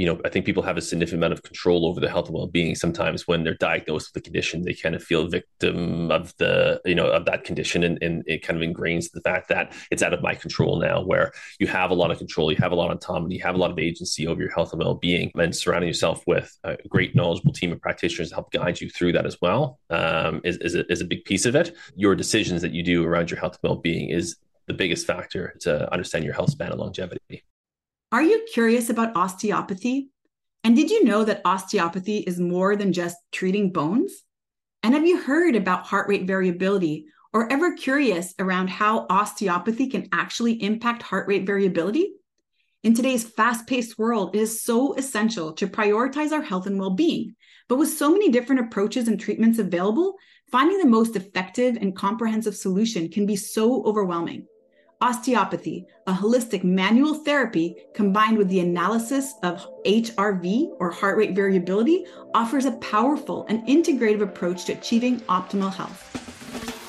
you know, I think people have a significant amount of control over their health and well-being. Sometimes when they're diagnosed with a condition, they kind of feel victim of the, you know, of that condition, and, and it kind of ingrains the fact that it's out of my control now. Where you have a lot of control, you have a lot of autonomy, you have a lot of agency over your health and well-being, and surrounding yourself with a great knowledgeable team of practitioners to help guide you through that as well um, is is a, is a big piece of it. Your decisions that you do around your health and well-being is the biggest factor to understand your health span and longevity. Are you curious about osteopathy? And did you know that osteopathy is more than just treating bones? And have you heard about heart rate variability or ever curious around how osteopathy can actually impact heart rate variability? In today's fast paced world, it is so essential to prioritize our health and well being. But with so many different approaches and treatments available, finding the most effective and comprehensive solution can be so overwhelming. Osteopathy, a holistic manual therapy combined with the analysis of HRV or heart rate variability, offers a powerful and integrative approach to achieving optimal health.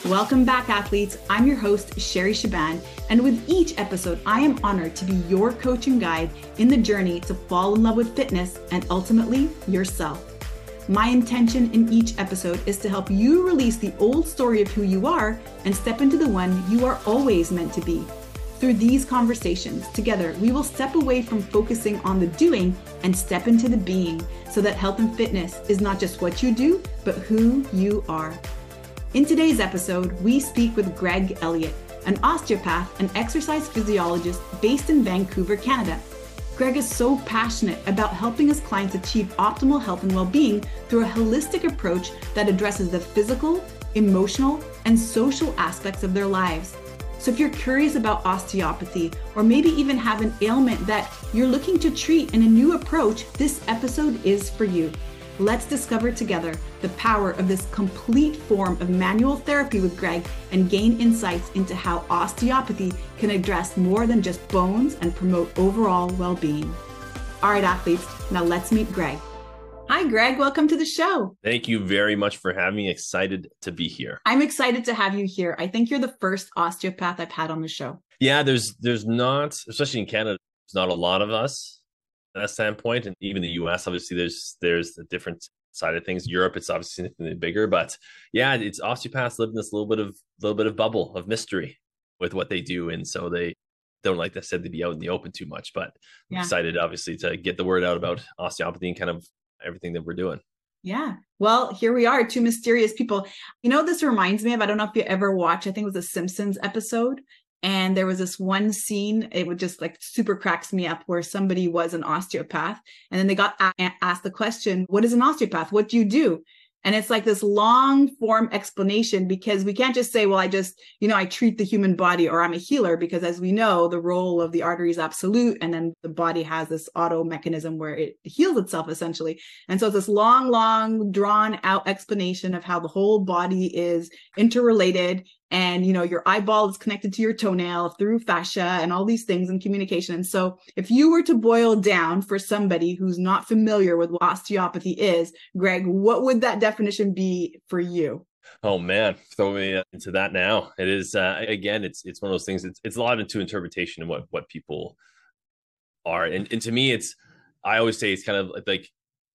Welcome back, athletes. I'm your host, Sherry Shaban, and with each episode, I am honored to be your coach and guide in the journey to fall in love with fitness and ultimately yourself. My intention in each episode is to help you release the old story of who you are and step into the one you are always meant to be. Through these conversations, together, we will step away from focusing on the doing and step into the being so that health and fitness is not just what you do, but who you are. In today's episode, we speak with Greg Elliott, an osteopath and exercise physiologist based in Vancouver, Canada. Greg is so passionate about helping his clients achieve optimal health and well being through a holistic approach that addresses the physical, emotional, and social aspects of their lives. So, if you're curious about osteopathy, or maybe even have an ailment that you're looking to treat in a new approach, this episode is for you. Let's discover together the power of this complete form of manual therapy with Greg and gain insights into how osteopathy can address more than just bones and promote overall well being. All right, athletes, now let's meet Greg. Hi, Greg. Welcome to the show. Thank you very much for having me. Excited to be here. I'm excited to have you here. I think you're the first osteopath I've had on the show. Yeah, there's there's not, especially in Canada, there's not a lot of us that standpoint. And even the US, obviously, there's there's a different side of things. Europe, it's obviously significantly bigger, but yeah, it's osteopaths live in this little bit of little bit of bubble of mystery with what they do, and so they don't like I said to be out in the open too much. But yeah. I'm excited, obviously, to get the word out about osteopathy and kind of everything that we're doing. Yeah. Well, here we are, two mysterious people. You know, this reminds me of I don't know if you ever watched, I think it was a Simpsons episode and there was this one scene it would just like super cracks me up where somebody was an osteopath and then they got a- asked the question what is an osteopath what do you do and it's like this long form explanation because we can't just say, well, I just, you know, I treat the human body or I'm a healer, because as we know, the role of the artery is absolute. And then the body has this auto mechanism where it heals itself essentially. And so it's this long, long, drawn out explanation of how the whole body is interrelated and you know your eyeball is connected to your toenail through fascia and all these things in communication and so if you were to boil down for somebody who's not familiar with what osteopathy is greg what would that definition be for you Oh man, throw me into that now. It is uh, again, it's it's one of those things. It's it's a lot into interpretation of what what people are, and and to me, it's I always say it's kind of like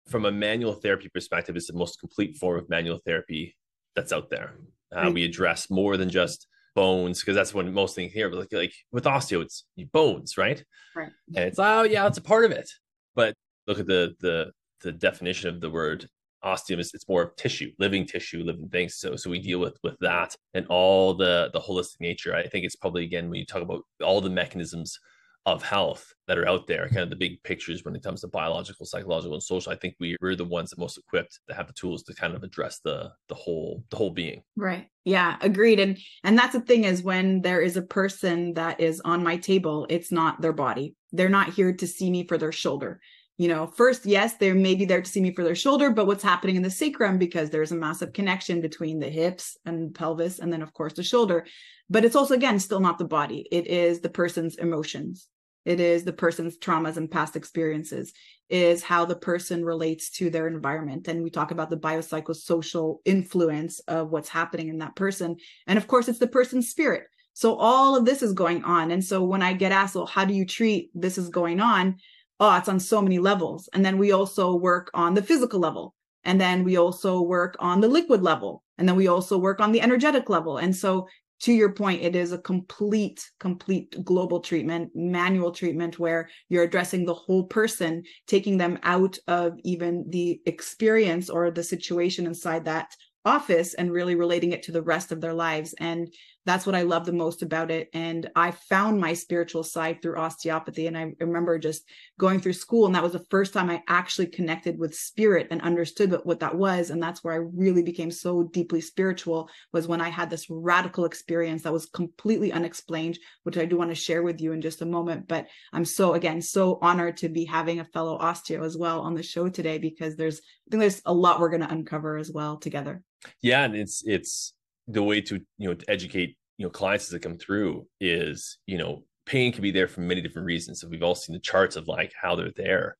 from a manual therapy perspective, it's the most complete form of manual therapy that's out there. Uh, we address more than just bones because that's when most things here. But like, like with osteo, it's bones, right? Right. And it's oh yeah, it's a part of it. But look at the the the definition of the word osteum is it's more of tissue, living tissue, living things. So so we deal with with that and all the the holistic nature. I think it's probably again when you talk about all the mechanisms of health that are out there, kind of the big pictures when it comes to biological, psychological, and social. I think we, we're the ones that most equipped to have the tools to kind of address the the whole the whole being. Right. Yeah, agreed. And and that's the thing is when there is a person that is on my table, it's not their body. They're not here to see me for their shoulder. You know, first, yes, they're maybe there to see me for their shoulder, but what's happening in the sacrum because there's a massive connection between the hips and pelvis, and then of course the shoulder. But it's also again still not the body. It is the person's emotions it is the person's traumas and past experiences is how the person relates to their environment and we talk about the biopsychosocial influence of what's happening in that person and of course it's the person's spirit so all of this is going on and so when i get asked well how do you treat this is going on oh, it's on so many levels. And then we also work on the physical level. And then we also work on the liquid level. And then we also work on the energetic level. And so to your point, it is a complete, complete global treatment, manual treatment where you're addressing the whole person, taking them out of even the experience or the situation inside that office and really relating it to the rest of their lives. And that's what I love the most about it. And I found my spiritual side through osteopathy. And I remember just going through school, and that was the first time I actually connected with spirit and understood what, that was. And that's where I really became so deeply spiritual was when I had this radical experience that was completely unexplained, which I do want to share with you in just a moment. But I'm so, again, so honored to be having a fellow osteo as well on the show today because there's, I think there's a lot we're going to uncover as well together. Yeah. And it's, it's, the way to you know to educate you know clients as they come through is you know pain can be there for many different reasons. So we've all seen the charts of like how they're there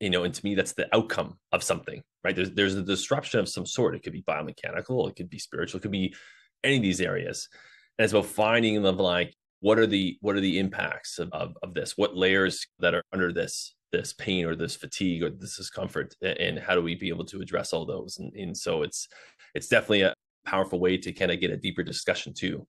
you know and to me that's the outcome of something right? There's there's a disruption of some sort. It could be biomechanical it could be spiritual it could be any of these areas. And it's about finding them like what are the what are the impacts of, of, of this? What layers that are under this this pain or this fatigue or this discomfort and how do we be able to address all those? And, and so it's it's definitely a, powerful way to kind of get a deeper discussion too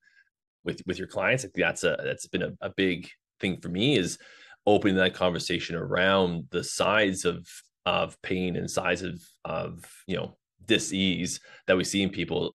with with your clients. Think that's a that's been a, a big thing for me is opening that conversation around the sides of of pain and size of of you know disease that we see in people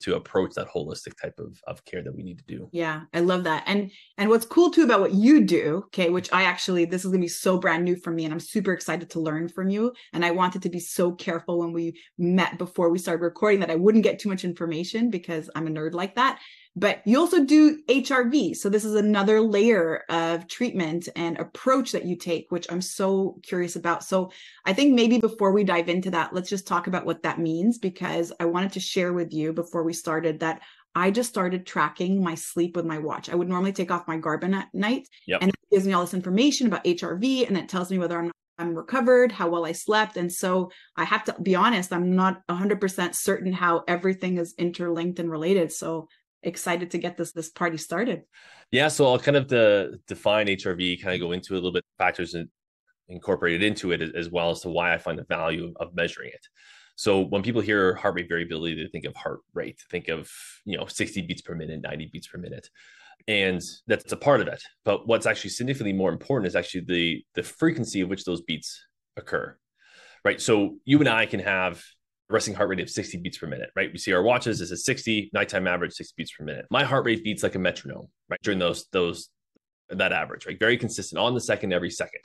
to approach that holistic type of, of care that we need to do. Yeah i love that. And and what's cool too about what you do okay which i actually this is going to be so brand new for me and i'm super excited to learn from you and i wanted to be so careful when we met before we started recording that i wouldn't get too much information because i'm a nerd like that but you also do HRV. So this is another layer of treatment and approach that you take, which I'm so curious about. So I think maybe before we dive into that, let's just talk about what that means because I wanted to share with you before we started that I just started tracking my sleep with my watch. I would normally take off my Garmin at night yep. and it gives me all this information about HRV and it tells me whether I'm I'm recovered, how well I slept. And so I have to be honest, I'm not 100% certain how everything is interlinked and related. So excited to get this this party started. Yeah, so I'll kind of de- define HRV, kind of go into a little bit factors and incorporate it into it as well as to why I find the value of measuring it. So when people hear heart rate variability, they think of heart rate, think of you know 60 beats per minute, 90 beats per minute. And that's a part of it. But what's actually significantly more important is actually the the frequency of which those beats occur. Right. So you and I can have resting heart rate of 60 beats per minute, right? We see our watches, this is 60, nighttime average, 60 beats per minute. My heart rate beats like a metronome, right? During those, those, that average, right? Very consistent on the second, every second.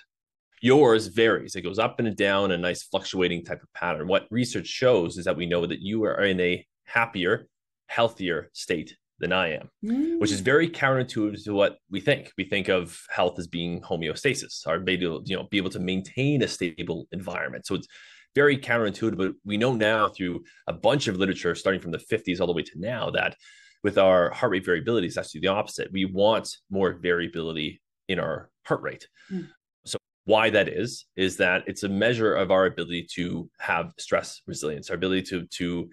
Yours varies. It goes up and down, a nice fluctuating type of pattern. What research shows is that we know that you are in a happier, healthier state than I am, mm. which is very counterintuitive to what we think. We think of health as being homeostasis, our ability to, you know, be able to maintain a stable environment. So it's very counterintuitive, but we know now through a bunch of literature, starting from the 50s all the way to now, that with our heart rate variability, it's actually the opposite. We want more variability in our heart rate. Mm. So, why that is, is that it's a measure of our ability to have stress resilience, our ability to, to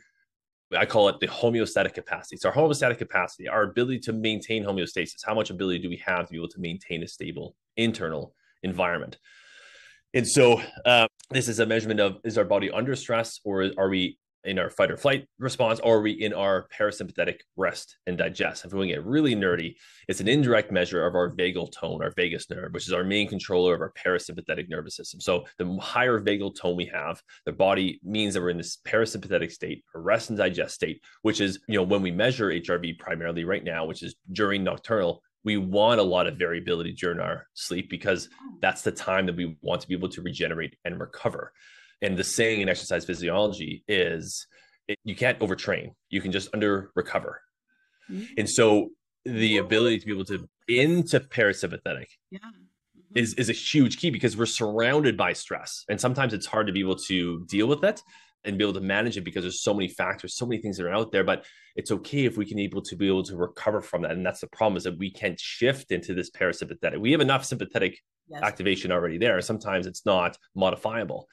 I call it the homeostatic capacity. It's our homeostatic capacity, our ability to maintain homeostasis. How much ability do we have to be able to maintain a stable internal environment? And so uh, this is a measurement of is our body under stress or are we in our fight or flight response or are we in our parasympathetic rest and digest? If we get really nerdy, it's an indirect measure of our vagal tone, our vagus nerve, which is our main controller of our parasympathetic nervous system. So the higher vagal tone we have, the body means that we're in this parasympathetic state, a rest and digest state, which is, you know, when we measure HRV primarily right now, which is during nocturnal, we want a lot of variability during our sleep because oh. that's the time that we want to be able to regenerate and recover. And the saying in exercise physiology is it, you can't overtrain, you can just under recover. Mm-hmm. And so the ability to be able to into parasympathetic yeah. mm-hmm. is, is a huge key because we're surrounded by stress. And sometimes it's hard to be able to deal with it and be able to manage it because there's so many factors, so many things that are out there. But it's okay if we can able to be able to recover from that. And that's the problem is that we can't shift into this parasympathetic. We have enough sympathetic yes. activation already there. Sometimes it's not modifiable.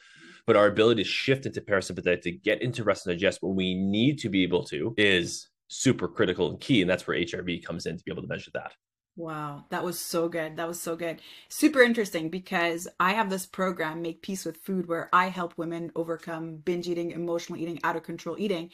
But our ability to shift into parasympathetic to get into rest and digest when we need to be able to is super critical and key. And that's where HRV comes in to be able to measure that. Wow, that was so good. That was so good. Super interesting because I have this program, Make Peace with Food, where I help women overcome binge eating, emotional eating, out of control eating.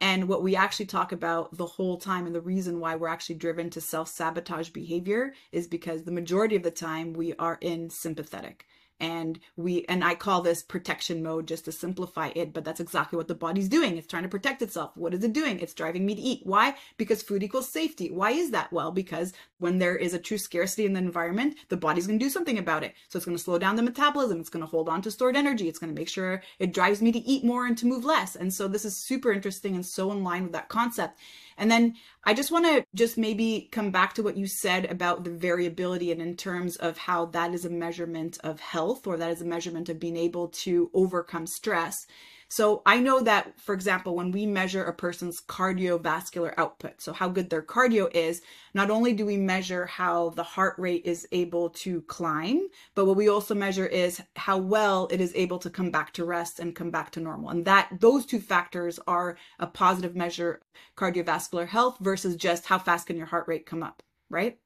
And what we actually talk about the whole time, and the reason why we're actually driven to self sabotage behavior is because the majority of the time we are in sympathetic and we and i call this protection mode just to simplify it but that's exactly what the body's doing. It's trying to protect itself. What is it doing? It's driving me to eat. Why? Because food equals safety. Why is that? Well because when there is a true scarcity in the environment the body's going to do something about it. So it's going to slow down the metabolism. It's going to hold on to stored energy. It's going to make sure it drives me to eat more and to move less. And so this is super interesting and so in line with that concept and then I just want to just maybe come back to what you said about the variability and in terms of how that is a measurement of health or that is a measurement of being able to overcome stress. So I know that, for example, when we measure a person's cardiovascular output, so how good their cardio is, not only do we measure how the heart rate is able to climb, but what we also measure is how well it is able to come back to rest and come back to normal. And that those two factors are a positive measure cardiovascular health versus just how fast can your heart rate come up, right?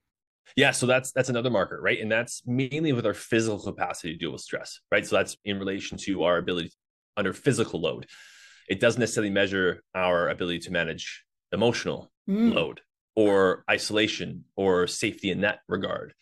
Yeah, so that's that's another marker, right? And that's mainly with our physical capacity to deal with stress, right? So that's in relation to our ability under physical load. It doesn't necessarily measure our ability to manage emotional mm. load or isolation or safety in that regard.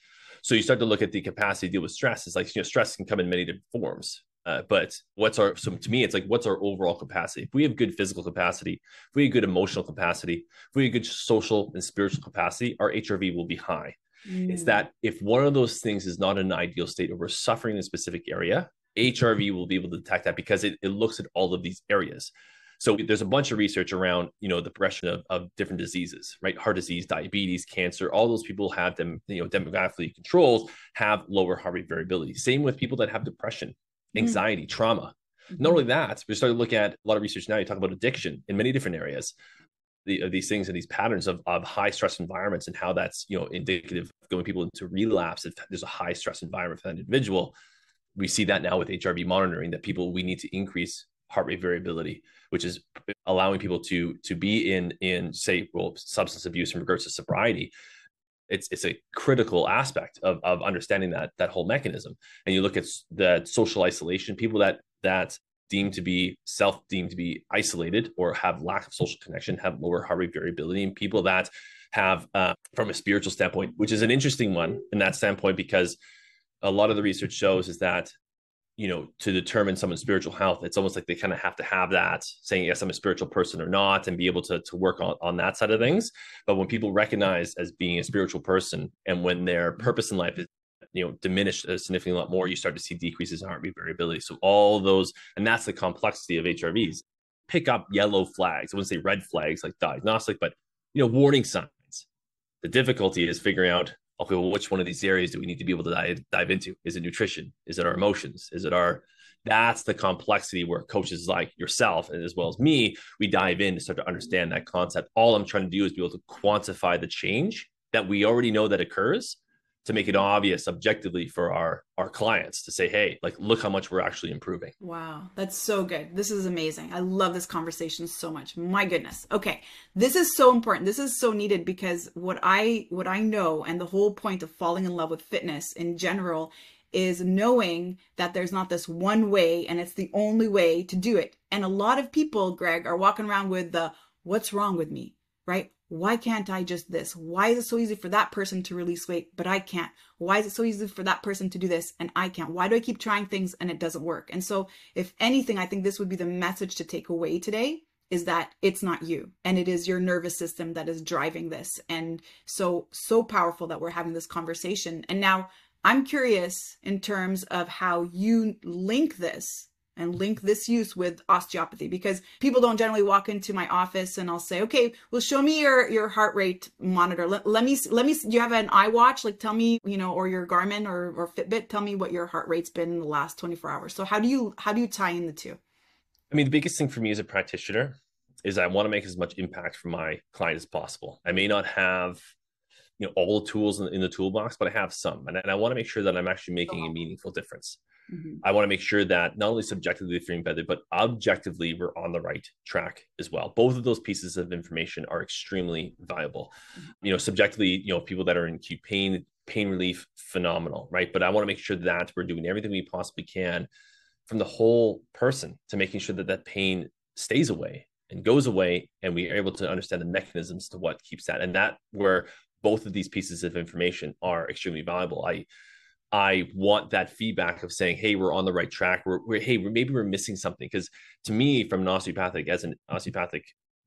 So you start to look at the capacity to deal with stress. It's like you know, stress can come in many different forms. Uh, but what's our so to me, it's like what's our overall capacity? If we have good physical capacity, if we have good emotional capacity, if we have good social and spiritual capacity, our HRV will be high. Mm. It's that if one of those things is not in an ideal state or we're suffering in a specific area, HRV will be able to detect that because it, it looks at all of these areas. So there's a bunch of research around, you know, the progression of, of different diseases, right? Heart disease, diabetes, cancer, all those people have them, you know, demographically controls have lower heart rate variability. Same with people that have depression, mm. anxiety, mm. trauma. Mm-hmm. Not only that, we're starting to look at a lot of research now. You talk about addiction in many different areas. The, of these things and these patterns of, of high stress environments and how that's you know indicative of going people into relapse if there's a high stress environment for that individual we see that now with HRV monitoring that people we need to increase heart rate variability, which is allowing people to to be in in say well substance abuse in regards to sobriety. It's it's a critical aspect of of understanding that that whole mechanism. And you look at the social isolation, people that that deemed to be self deemed to be isolated or have lack of social connection have lower heart rate variability, and people that have uh, from a spiritual standpoint, which is an interesting one in that standpoint because a lot of the research shows is that you know to determine someone's spiritual health it's almost like they kind of have to have that saying yes i'm a spiritual person or not and be able to, to work on, on that side of things. But when people recognize as being a spiritual person and when their purpose in life is you know diminished a significantly lot more you start to see decreases in heart rate variability. So all those and that's the complexity of hrvs pick up yellow flags. I wouldn't say red flags like diagnostic but you know warning signs. The difficulty is figuring out okay, well, which one of these areas do we need to be able to dive, dive into? Is it nutrition? Is it our emotions? Is it our that's the complexity where coaches like yourself and as well as me, we dive in to start to understand that concept. All I'm trying to do is be able to quantify the change that we already know that occurs to make it obvious objectively for our our clients to say hey like look how much we're actually improving. Wow that's so good. This is amazing. I love this conversation so much. My goodness. Okay this is so important. This is so needed because what i what i know and the whole point of falling in love with fitness in general is knowing that there's not this one way and it's the only way to do it. And a lot of people greg are walking around with the what's wrong with me? Right why can't I just this? Why is it so easy for that person to release weight, but I can't? Why is it so easy for that person to do this and I can't? Why do I keep trying things and it doesn't work? And so, if anything, I think this would be the message to take away today is that it's not you and it is your nervous system that is driving this. And so, so powerful that we're having this conversation. And now I'm curious in terms of how you link this and link this use with osteopathy because people don't generally walk into my office and I'll say, okay, well, show me your, your heart rate monitor. Let, let me, let me, do you have an iWatch? Like tell me, you know, or your Garmin or, or Fitbit, tell me what your heart rate's been in the last 24 hours. So how do you, how do you tie in the two? I mean, the biggest thing for me as a practitioner is I want to make as much impact for my client as possible. I may not have you know all the tools in, in the toolbox but i have some and, and i want to make sure that i'm actually making a meaningful difference mm-hmm. I want to make sure that not only subjectively they're feeling better, but objectively we're on the right track as well. Both of those pieces of information are extremely valuable. Mm-hmm. You know, subjectively, you know, people that are in acute pain, pain relief, phenomenal, right? But I want to make sure that we're doing everything we possibly can from the whole person to making sure that that pain stays away and goes away and we are able to understand the mechanisms to what keeps that and that where both of these pieces of information are extremely valuable i i want that feedback of saying hey we're on the right track. We're, we're hey we're, maybe we're missing something. Because to me from an osteopathic as an osteopathic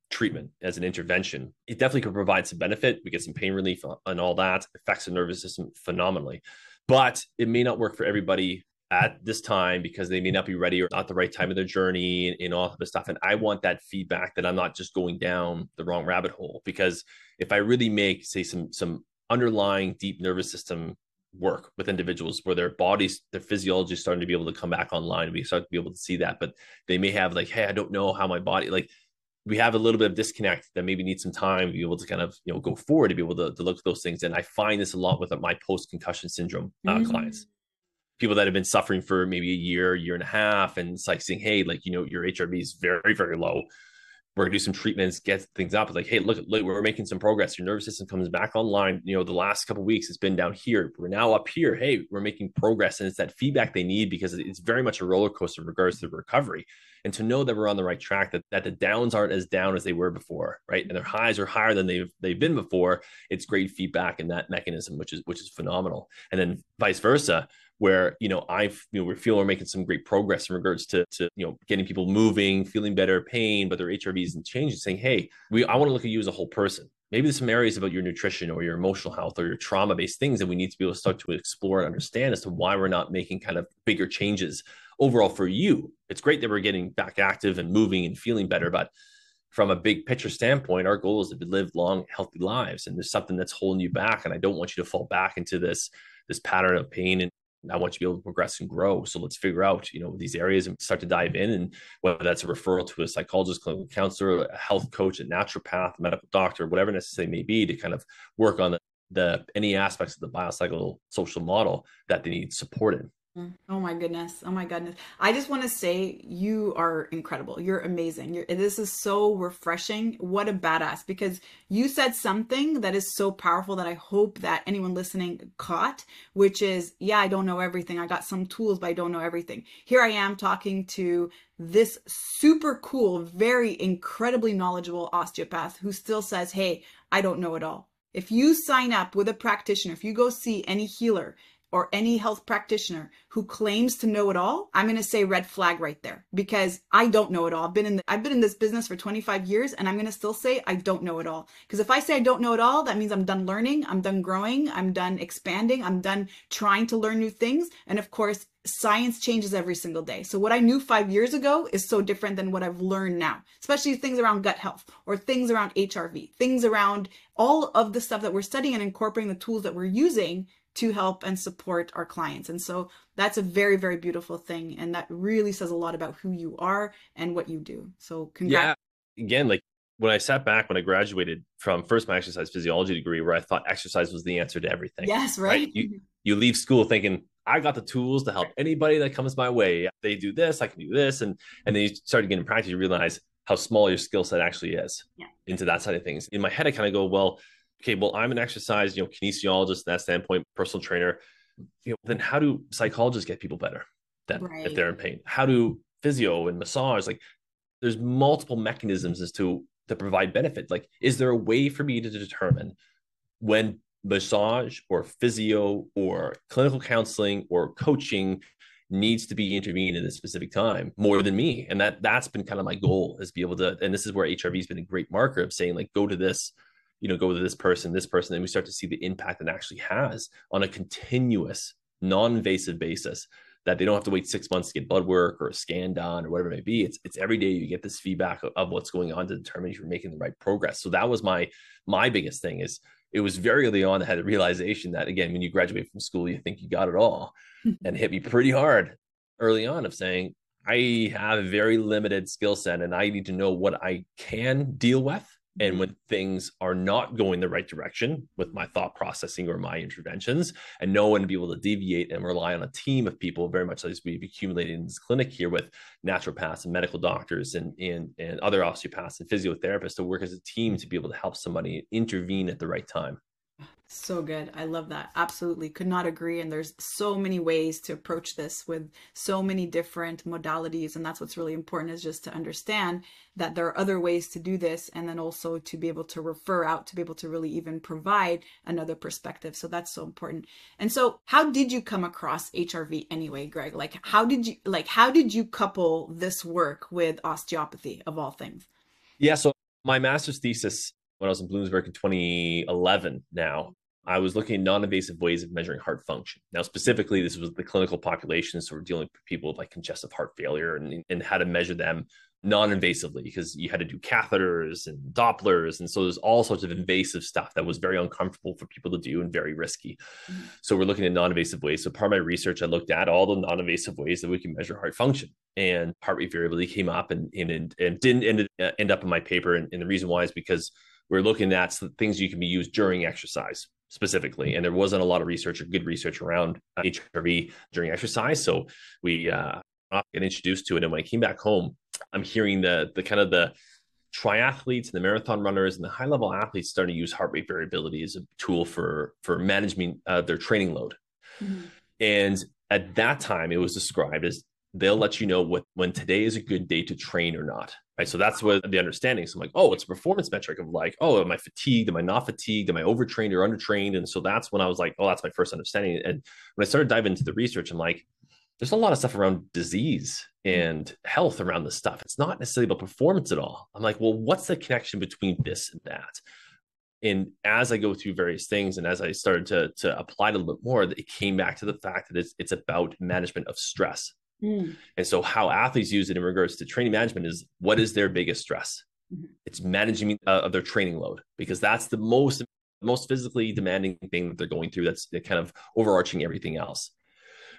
treatment as an intervention it definitely could provide some benefit. We get some pain relief and all that. Affects the nervous system phenomenally. But it may not work for everybody at this time because they may not be ready or not the right time of their journey and, and all of this stuff. And I want that feedback that I'm not just going down the wrong rabbit hole. Because if I really make, say, some some underlying deep nervous system work with individuals where their bodies, their physiology is starting to be able to come back online, we start to be able to see that. But they may have like, hey, I don't know how my body like we have a little bit of disconnect that maybe needs some time to be able to kind of you know go forward to be able to, to look at those things and i find this a lot with my post concussion syndrome uh, mm-hmm. clients people that have been suffering for maybe a year, year and a half, and it's like saying, hey, like you know, your HRV is very, very low. We're gonna do some treatments, get things up. It's like, hey, look, look, we're making some progress. Your nervous system comes back online. You know, the last couple weeks it's been down here. We're now up here. Hey, we're making progress, and it's that feedback they need because it's very much a roller coaster in regards to recovery. And to know that we're on the right track, that that the downs aren't as down as they were before, right? And their highs are higher than they've they've been before. It's great feedback in that mechanism, which is which is phenomenal. And then vice versa, where you know I've you know we feel we're making some great progress in regards to to you know getting people moving, feeling better, pain, but their HRV isn't changing. Saying, hey, we I want to look at you as a whole person. Maybe there's some areas about your nutrition or your emotional health or your trauma based things that we need to be able to start to explore and understand as to why we're not making kind of bigger changes overall for you. It's great that we're getting back active and moving and feeling better, but from a big picture standpoint, our goal is to live long, healthy lives. And there's something that's holding you back. And I don't want you to fall back into this this pattern of pain and I want you to be able to progress and grow. So let's figure out, you know, these areas and start to dive in. And whether that's a referral to a psychologist, clinical counselor, a health coach, a naturopath, a medical doctor, whatever necessary may be, to kind of work on the, the any aspects of the biopsychosocial social model that they need support in. Mm. Oh my goodness. Oh my goodness. I just want to say you are incredible. You're amazing. You're, this is so refreshing. What a badass because you said something that is so powerful that I hope that anyone listening caught, which is, yeah, I don't know everything. I got some tools, but I don't know everything. Here I am talking to this super cool, very incredibly knowledgeable osteopath who still says, Hey, I don't know it all. If you sign up with a practitioner, if you go see any healer or any health practitioner who claims to know it all, I'm going to say red flag right there because I don't know it all. I've been in the, I've been in this business for 25 years and I'm going to still say I don't know it all. Because if I say I don't know it all, that means I'm done learning, I'm done growing, I'm done expanding, I'm done trying to learn new things. And of course, science changes every single day. So what I knew 5 years ago is so different than what I've learned now. Especially things around gut health or things around HRV, things around all of the stuff that we're studying and incorporating the tools that we're using to help and support our clients. And so that's a very, very beautiful thing. And that really says a lot about who you are and what you do. So congrats. Yeah. Again, like when I sat back when I graduated from first my exercise physiology degree, where I thought exercise was the answer to everything. Yes, right. right? You you leave school thinking, I got the tools to help anybody that comes my way. They do this, I can do this. And and then you start to get in practice, you realize how small your skill set actually is yeah. into that side of things. In my head, I kind of go, well, okay, well, I'm an exercise, you know, kinesiologist, that standpoint, personal trainer. You know, then how do psychologists get people better then right. if they're in pain? How do physio and massage like there's multiple mechanisms as to to provide benefit. Like, is there a way for me to determine when massage or physio or clinical counseling or coaching needs to be intervened at a specific time more than me and that that's been kind of my goal is be able to and this is where hrv has been a great marker of saying like go to this you know, go to this person, this person, and we start to see the impact it actually has on a continuous, non-invasive basis that they don't have to wait six months to get blood work or a scan done or whatever it may be. It's it's every day you get this feedback of, of what's going on to determine if you're making the right progress. So that was my my biggest thing is it was very early on I had a realization that again, when you graduate from school, you think you got it all. and hit me pretty hard early on of saying, I have a very limited skill set and I need to know what I can deal with and mm-hmm. when things are not going the right direction with my thought processing or my interventions, and no one to be able to deviate and rely on a team of people, very much as we've accumulated in this clinic here with naturopaths and medical doctors and, and, and other osteopaths and physiotherapists to work as a team to be able to help somebody intervene at the right time. So good. I love that. Absolutely. Could not agree. And there's so many ways to approach this with so many different modalities. And that's what's really important is just to understand that there are other ways to do this. And then also to be able to refer out, to be able to really even provide another perspective. So that's so important. And so how did you come across HRV anyway, Greg? Like how did you, like, how did you couple this work with osteopathy of all things? Yeah. So my master's thesis when I was in Bloomsburg in 2011 now, I was looking at non-invasive ways of measuring heart function. Now, specifically, this was the clinical population, so we're dealing with people with like congestive heart failure and, and how to measure them non-invasively because you had to do catheters and Dopplers, and so there's all sorts of invasive stuff that was very uncomfortable for people to do and very risky. Mm-hmm. So we're looking at non-invasive ways. So part of my research, I looked at all the non-invasive ways that we can measure heart function, and heart rate variability came up and and, and didn't end, end up in my paper. And, and the reason why is because we're looking at things you can be used during exercise specifically. And there wasn't a lot of research or good research around HRV during exercise. So we uh, got introduced to it. And when I came back home, I'm hearing the the kind of the triathletes and the marathon runners and the high level athletes starting to use heart rate variability as a tool for for managing uh, their training load. Mm-hmm. And at that time, it was described as they'll let you know what when today is a good day to train or not. Right. So that's what the understanding. So I'm like, oh, it's a performance metric of like, oh, am I fatigued? Am I not fatigued? Am I overtrained or undertrained? And so that's when I was like, oh, that's my first understanding. And when I started diving into the research, I'm like, there's a lot of stuff around disease and health around this stuff. It's not necessarily about performance at all. I'm like, well, what's the connection between this and that? And as I go through various things and as I started to, to apply it a little bit more, it came back to the fact that it's, it's about management of stress Mm. And so, how athletes use it in regards to training management is what is their biggest stress? Mm-hmm. It's managing uh, of their training load because that's the most most physically demanding thing that they're going through. That's kind of overarching everything else.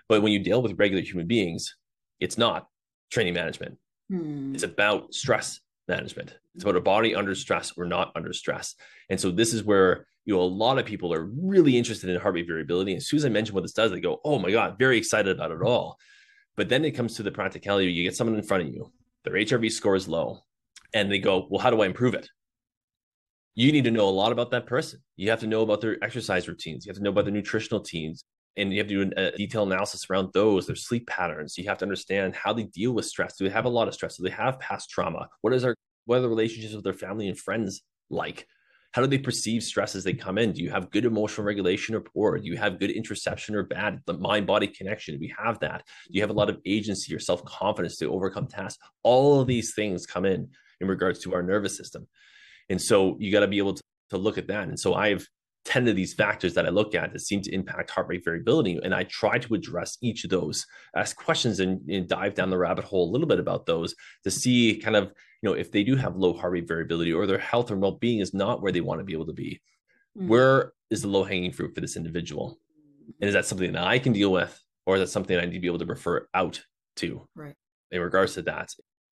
But when you deal with regular human beings, it's not training management. Mm. It's about stress management. It's about a body under stress or not under stress. And so this is where you know a lot of people are really interested in heart rate variability. And as soon as I mention what this does, they go, "Oh my god, very excited about it all." But then it comes to the practicality. You get someone in front of you, their HRV score is low, and they go, Well, how do I improve it? You need to know a lot about that person. You have to know about their exercise routines. You have to know about their nutritional teams. And you have to do a detailed analysis around those, their sleep patterns. You have to understand how they deal with stress. Do they have a lot of stress? Do they have past trauma? What is our what are the relationships with their family and friends like? How do they perceive stress as they come in? Do you have good emotional regulation or poor? Do you have good interoception or bad? The mind body connection, do we have that? Do you have a lot of agency or self confidence to overcome tasks? All of these things come in in regards to our nervous system. And so you got to be able to, to look at that. And so I've 10 of these factors that I look at that seem to impact heart rate variability. And I try to address each of those, ask questions and, and, dive down the rabbit hole a little bit about those to see kind of, you know, if they do have low heart rate variability or their health or well-being is not where they want to be able to be. Mm-hmm. Where is the low-hanging fruit for this individual? And is that something that I can deal with, or is that something I need to be able to refer out to? Right. In regards to that.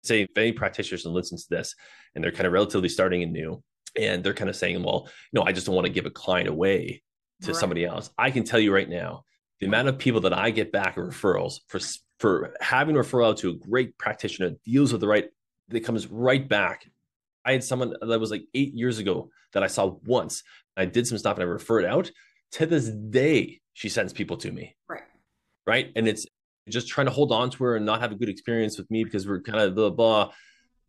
Say if any practitioners and listen to this and they're kind of relatively starting and new and they're kind of saying, well, no, I just don't want to give a client away to right. somebody else. I can tell you right now, the amount of people that I get back referrals for for having referral out to a great practitioner deals with the right that comes right back. I had someone that was like eight years ago that I saw once. I did some stuff and I referred out. To this day, she sends people to me. Right. Right. And it's just trying to hold on to her and not have a good experience with me because we're kind of blah blah.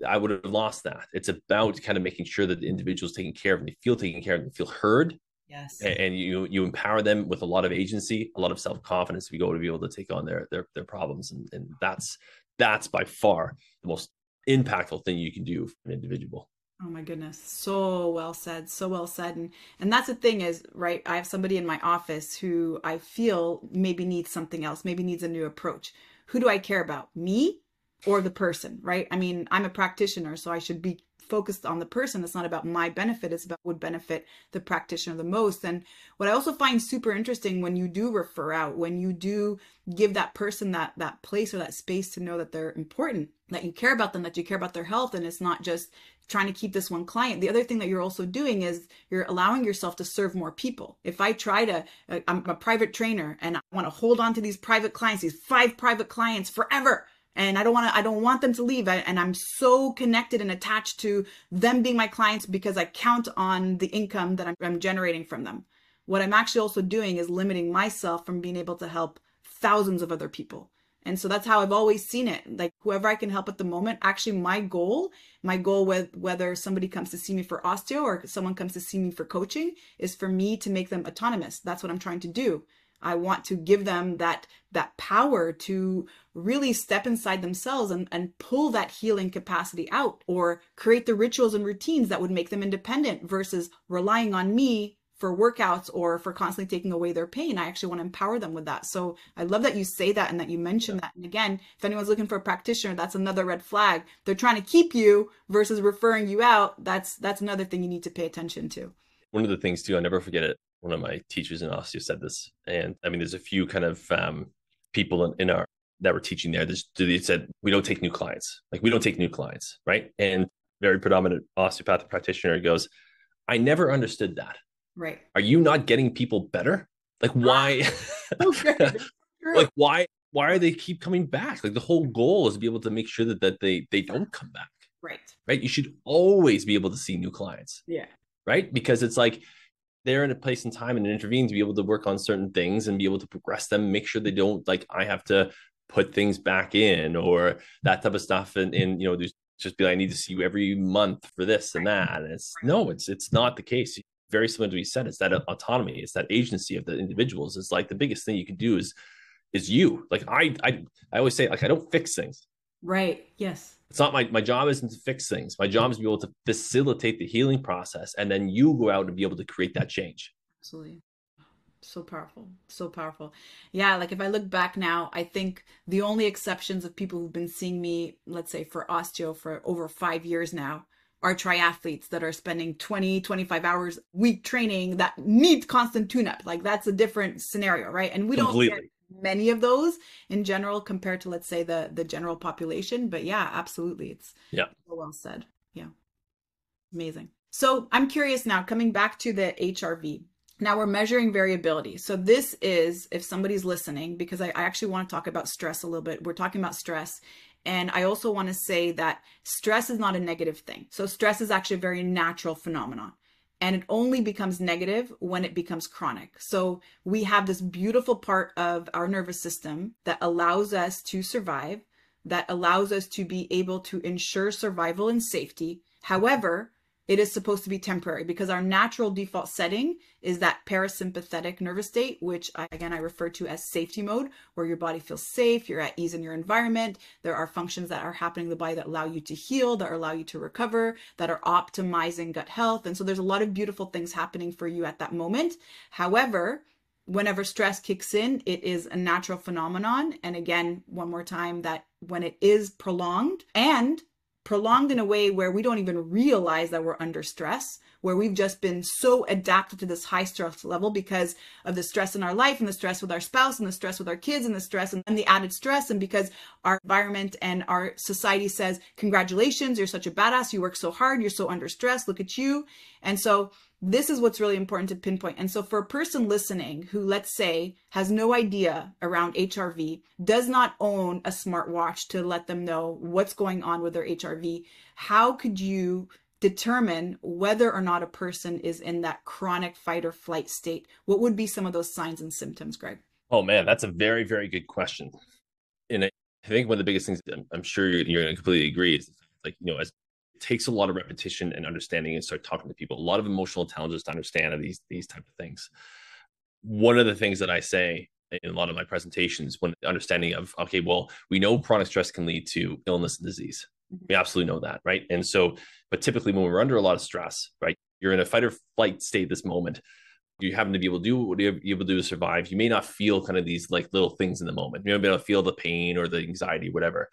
I would have lost that. It's about kind of making sure that the individual is taken care of and they feel taken care of and they feel heard. Yes. And, and you you empower them with a lot of agency, a lot of self confidence to be able to be able to take on their their their problems, and and that's that's by far the most impactful thing you can do for an individual. Oh my goodness. So well said. So well said. And and that's the thing is, right, I have somebody in my office who I feel maybe needs something else, maybe needs a new approach. Who do I care about? Me or the person, right? I mean, I'm a practitioner, so I should be focused on the person. It's not about my benefit. It's about would benefit the practitioner the most. And what I also find super interesting when you do refer out, when you do give that person that that place or that space to know that they're important, that you care about them, that you care about their health, and it's not just trying to keep this one client. The other thing that you're also doing is you're allowing yourself to serve more people. If I try to, uh, I'm a private trainer and I want to hold on to these private clients, these five private clients forever and I don't want to I don't want them to leave and I'm so connected and attached to them being my clients because I count on the income that I'm, I'm generating from them. What I'm actually also doing is limiting myself from being able to help thousands of other people. And so that's how I've always seen it. Like whoever I can help at the moment, actually my goal, my goal with whether somebody comes to see me for osteo or someone comes to see me for coaching is for me to make them autonomous. That's what I'm trying to do. I want to give them that that power to really step inside themselves and, and pull that healing capacity out or create the rituals and routines that would make them independent versus relying on me for workouts or for constantly taking away their pain. I actually want to empower them with that. So I love that you say that and that you mention yeah. that. And again, if anyone's looking for a practitioner, that's another red flag. They're trying to keep you versus referring you out. That's that's another thing you need to pay attention to. One of the things too, I never forget it one of my teachers in osteo said this, and I mean, there's a few kind of um, people in, in, our that were teaching there. they said we don't take new clients, like we don't take new clients, right? And very predominant osteopathic practitioner goes, I never understood that. Right? Are you not getting people better? Like why? okay. like why? Why are they keep coming back? Like the whole goal is to be able to make sure that that they they don't come back. Right. Right. You should always be able to see new clients. Yeah. Right. Because it's like they're in a place and time and intervene to be able to work on certain things and be able to progress them, make sure they don't like I have to put things back in or that type of stuff. And, and you know, there's just be like, I need to see you every month for this and that. And it's no, it's it's not the case. Very similar to what you said, it's that mm-hmm. autonomy, it's that agency of the individuals. It's like the biggest thing you can do is is you. Like I I I always say, like I don't fix things. Right. Yes it's not my my job isn't to fix things my job is to be able to facilitate the healing process and then you go out and be able to create that change absolutely so powerful so powerful yeah like if i look back now i think the only exceptions of people who've been seeing me let's say for osteo for over five years now are triathletes that are spending 20 25 hours week training that need constant tune up like that's a different scenario right? And we Completely. don't many of those in general compared to let's say the the general population but yeah absolutely. It's yeah. so well said. Yeah. Amazing. So i'm curious now coming back to the hrv now we're measuring variability. So this is if somebody's listening because I, I actually want to talk about stress a little bit. We're talking about stress and I also want to say that stress is not a negative thing. So, stress is actually a very natural phenomenon and it only becomes negative when it becomes chronic. So we have this beautiful part of our nervous system that allows us to survive, that allows us to be able to ensure survival and safety. However, it is supposed to be temporary because our natural default setting is that parasympathetic nervous state, which again I refer to as safety mode, where your body feels safe, you're at ease in your environment. There are functions that are happening in the body that allow you to heal, that allow you to recover, that are optimizing gut health. And so there's a lot of beautiful things happening for you at that moment. However, whenever stress kicks in, it is a natural phenomenon. And again, one more time, that when it is prolonged and prolonged in a way where we don't even realize that we're under stress, where we've just been so adapted to this high stress level because of the stress in our life and the stress with our spouse and the stress with our kids and the stress and the added stress. And because our environment and our society says, Congratulations, you're such a badass, you work so hard, you're so under stress, look at you. And so this is what's really important to pinpoint. And so, for a person listening who, let's say, has no idea around HRV, does not own a smartwatch to let them know what's going on with their HRV, how could you determine whether or not a person is in that chronic fight or flight state? What would be some of those signs and symptoms, Greg? Oh, man, that's a very, very good question. And I think one of the biggest things I'm sure you're going to completely agree is like, you know, as takes a lot of repetition and understanding and start talking to people. A lot of emotional intelligence to understand these these type of things. One of the things that i say in a lot of my presentations when understanding of okay well we know chronic stress can lead to illness and disease. Mm-hmm. we absolutely know that right? And so but typically when we're under a lot of stress right you're in a fight or flight state this moment. You happen to be able to do what you're able to do to survive. You may not feel kind of these like little things in the moment. You may not be able to feel the pain or the anxiety whatever.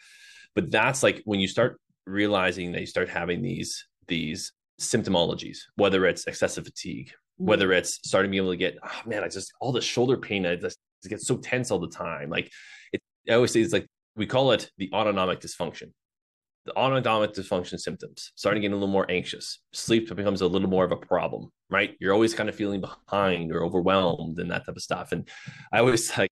But that's like when you start realizing that you start having these these symptomologies, whether it's excessive fatigue, mm-hmm. whether it's starting to be able to get, oh man, I just all the shoulder pain, I just get so tense all the time. Like it, I always say it's like we call it the autonomic dysfunction. The autonomic dysfunction symptoms, starting getting a little more anxious, sleep becomes a little more of a problem, right? You're always kind of feeling behind or overwhelmed and that type of stuff. And I always like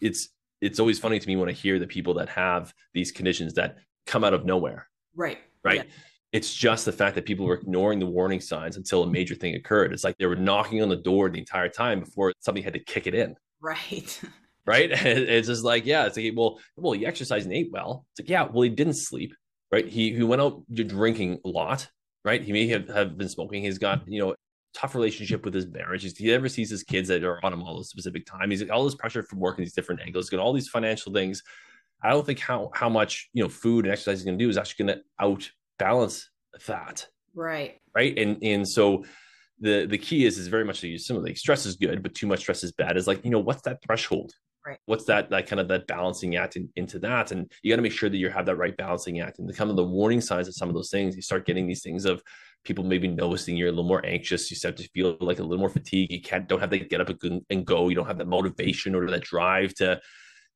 it's it's always funny to me when I hear the people that have these conditions that come out of nowhere. Right. Right. Yeah. It's just the fact that people were ignoring the warning signs until a major thing occurred. It's like they were knocking on the door the entire time before somebody had to kick it in. Right. right? it's just like, yeah, it's like, well, well, he exercised and ate well. It's like, yeah, well, he didn't sleep, right? He he went out drinking a lot, right? He may have, have been smoking. He's got, you know, tough relationship with his marriage. He's, he never sees his kids that are on him all a specific time. He's all this pressure from working these different angles, he's got all these financial things. I don't think how how much you know food and exercise is going to do is actually going to outbalance that. Right. Right. And and so the the key is is very much to use similarly. Stress is good, but too much stress is bad. Is like you know what's that threshold? Right. What's that that kind of that balancing act in, into that? And you got to make sure that you have that right balancing act. And the kind of the warning signs of some of those things, you start getting these things of people maybe noticing you're a little more anxious. You start to feel like a little more fatigue. You can't don't have to get up and go. You don't have that motivation or that drive to,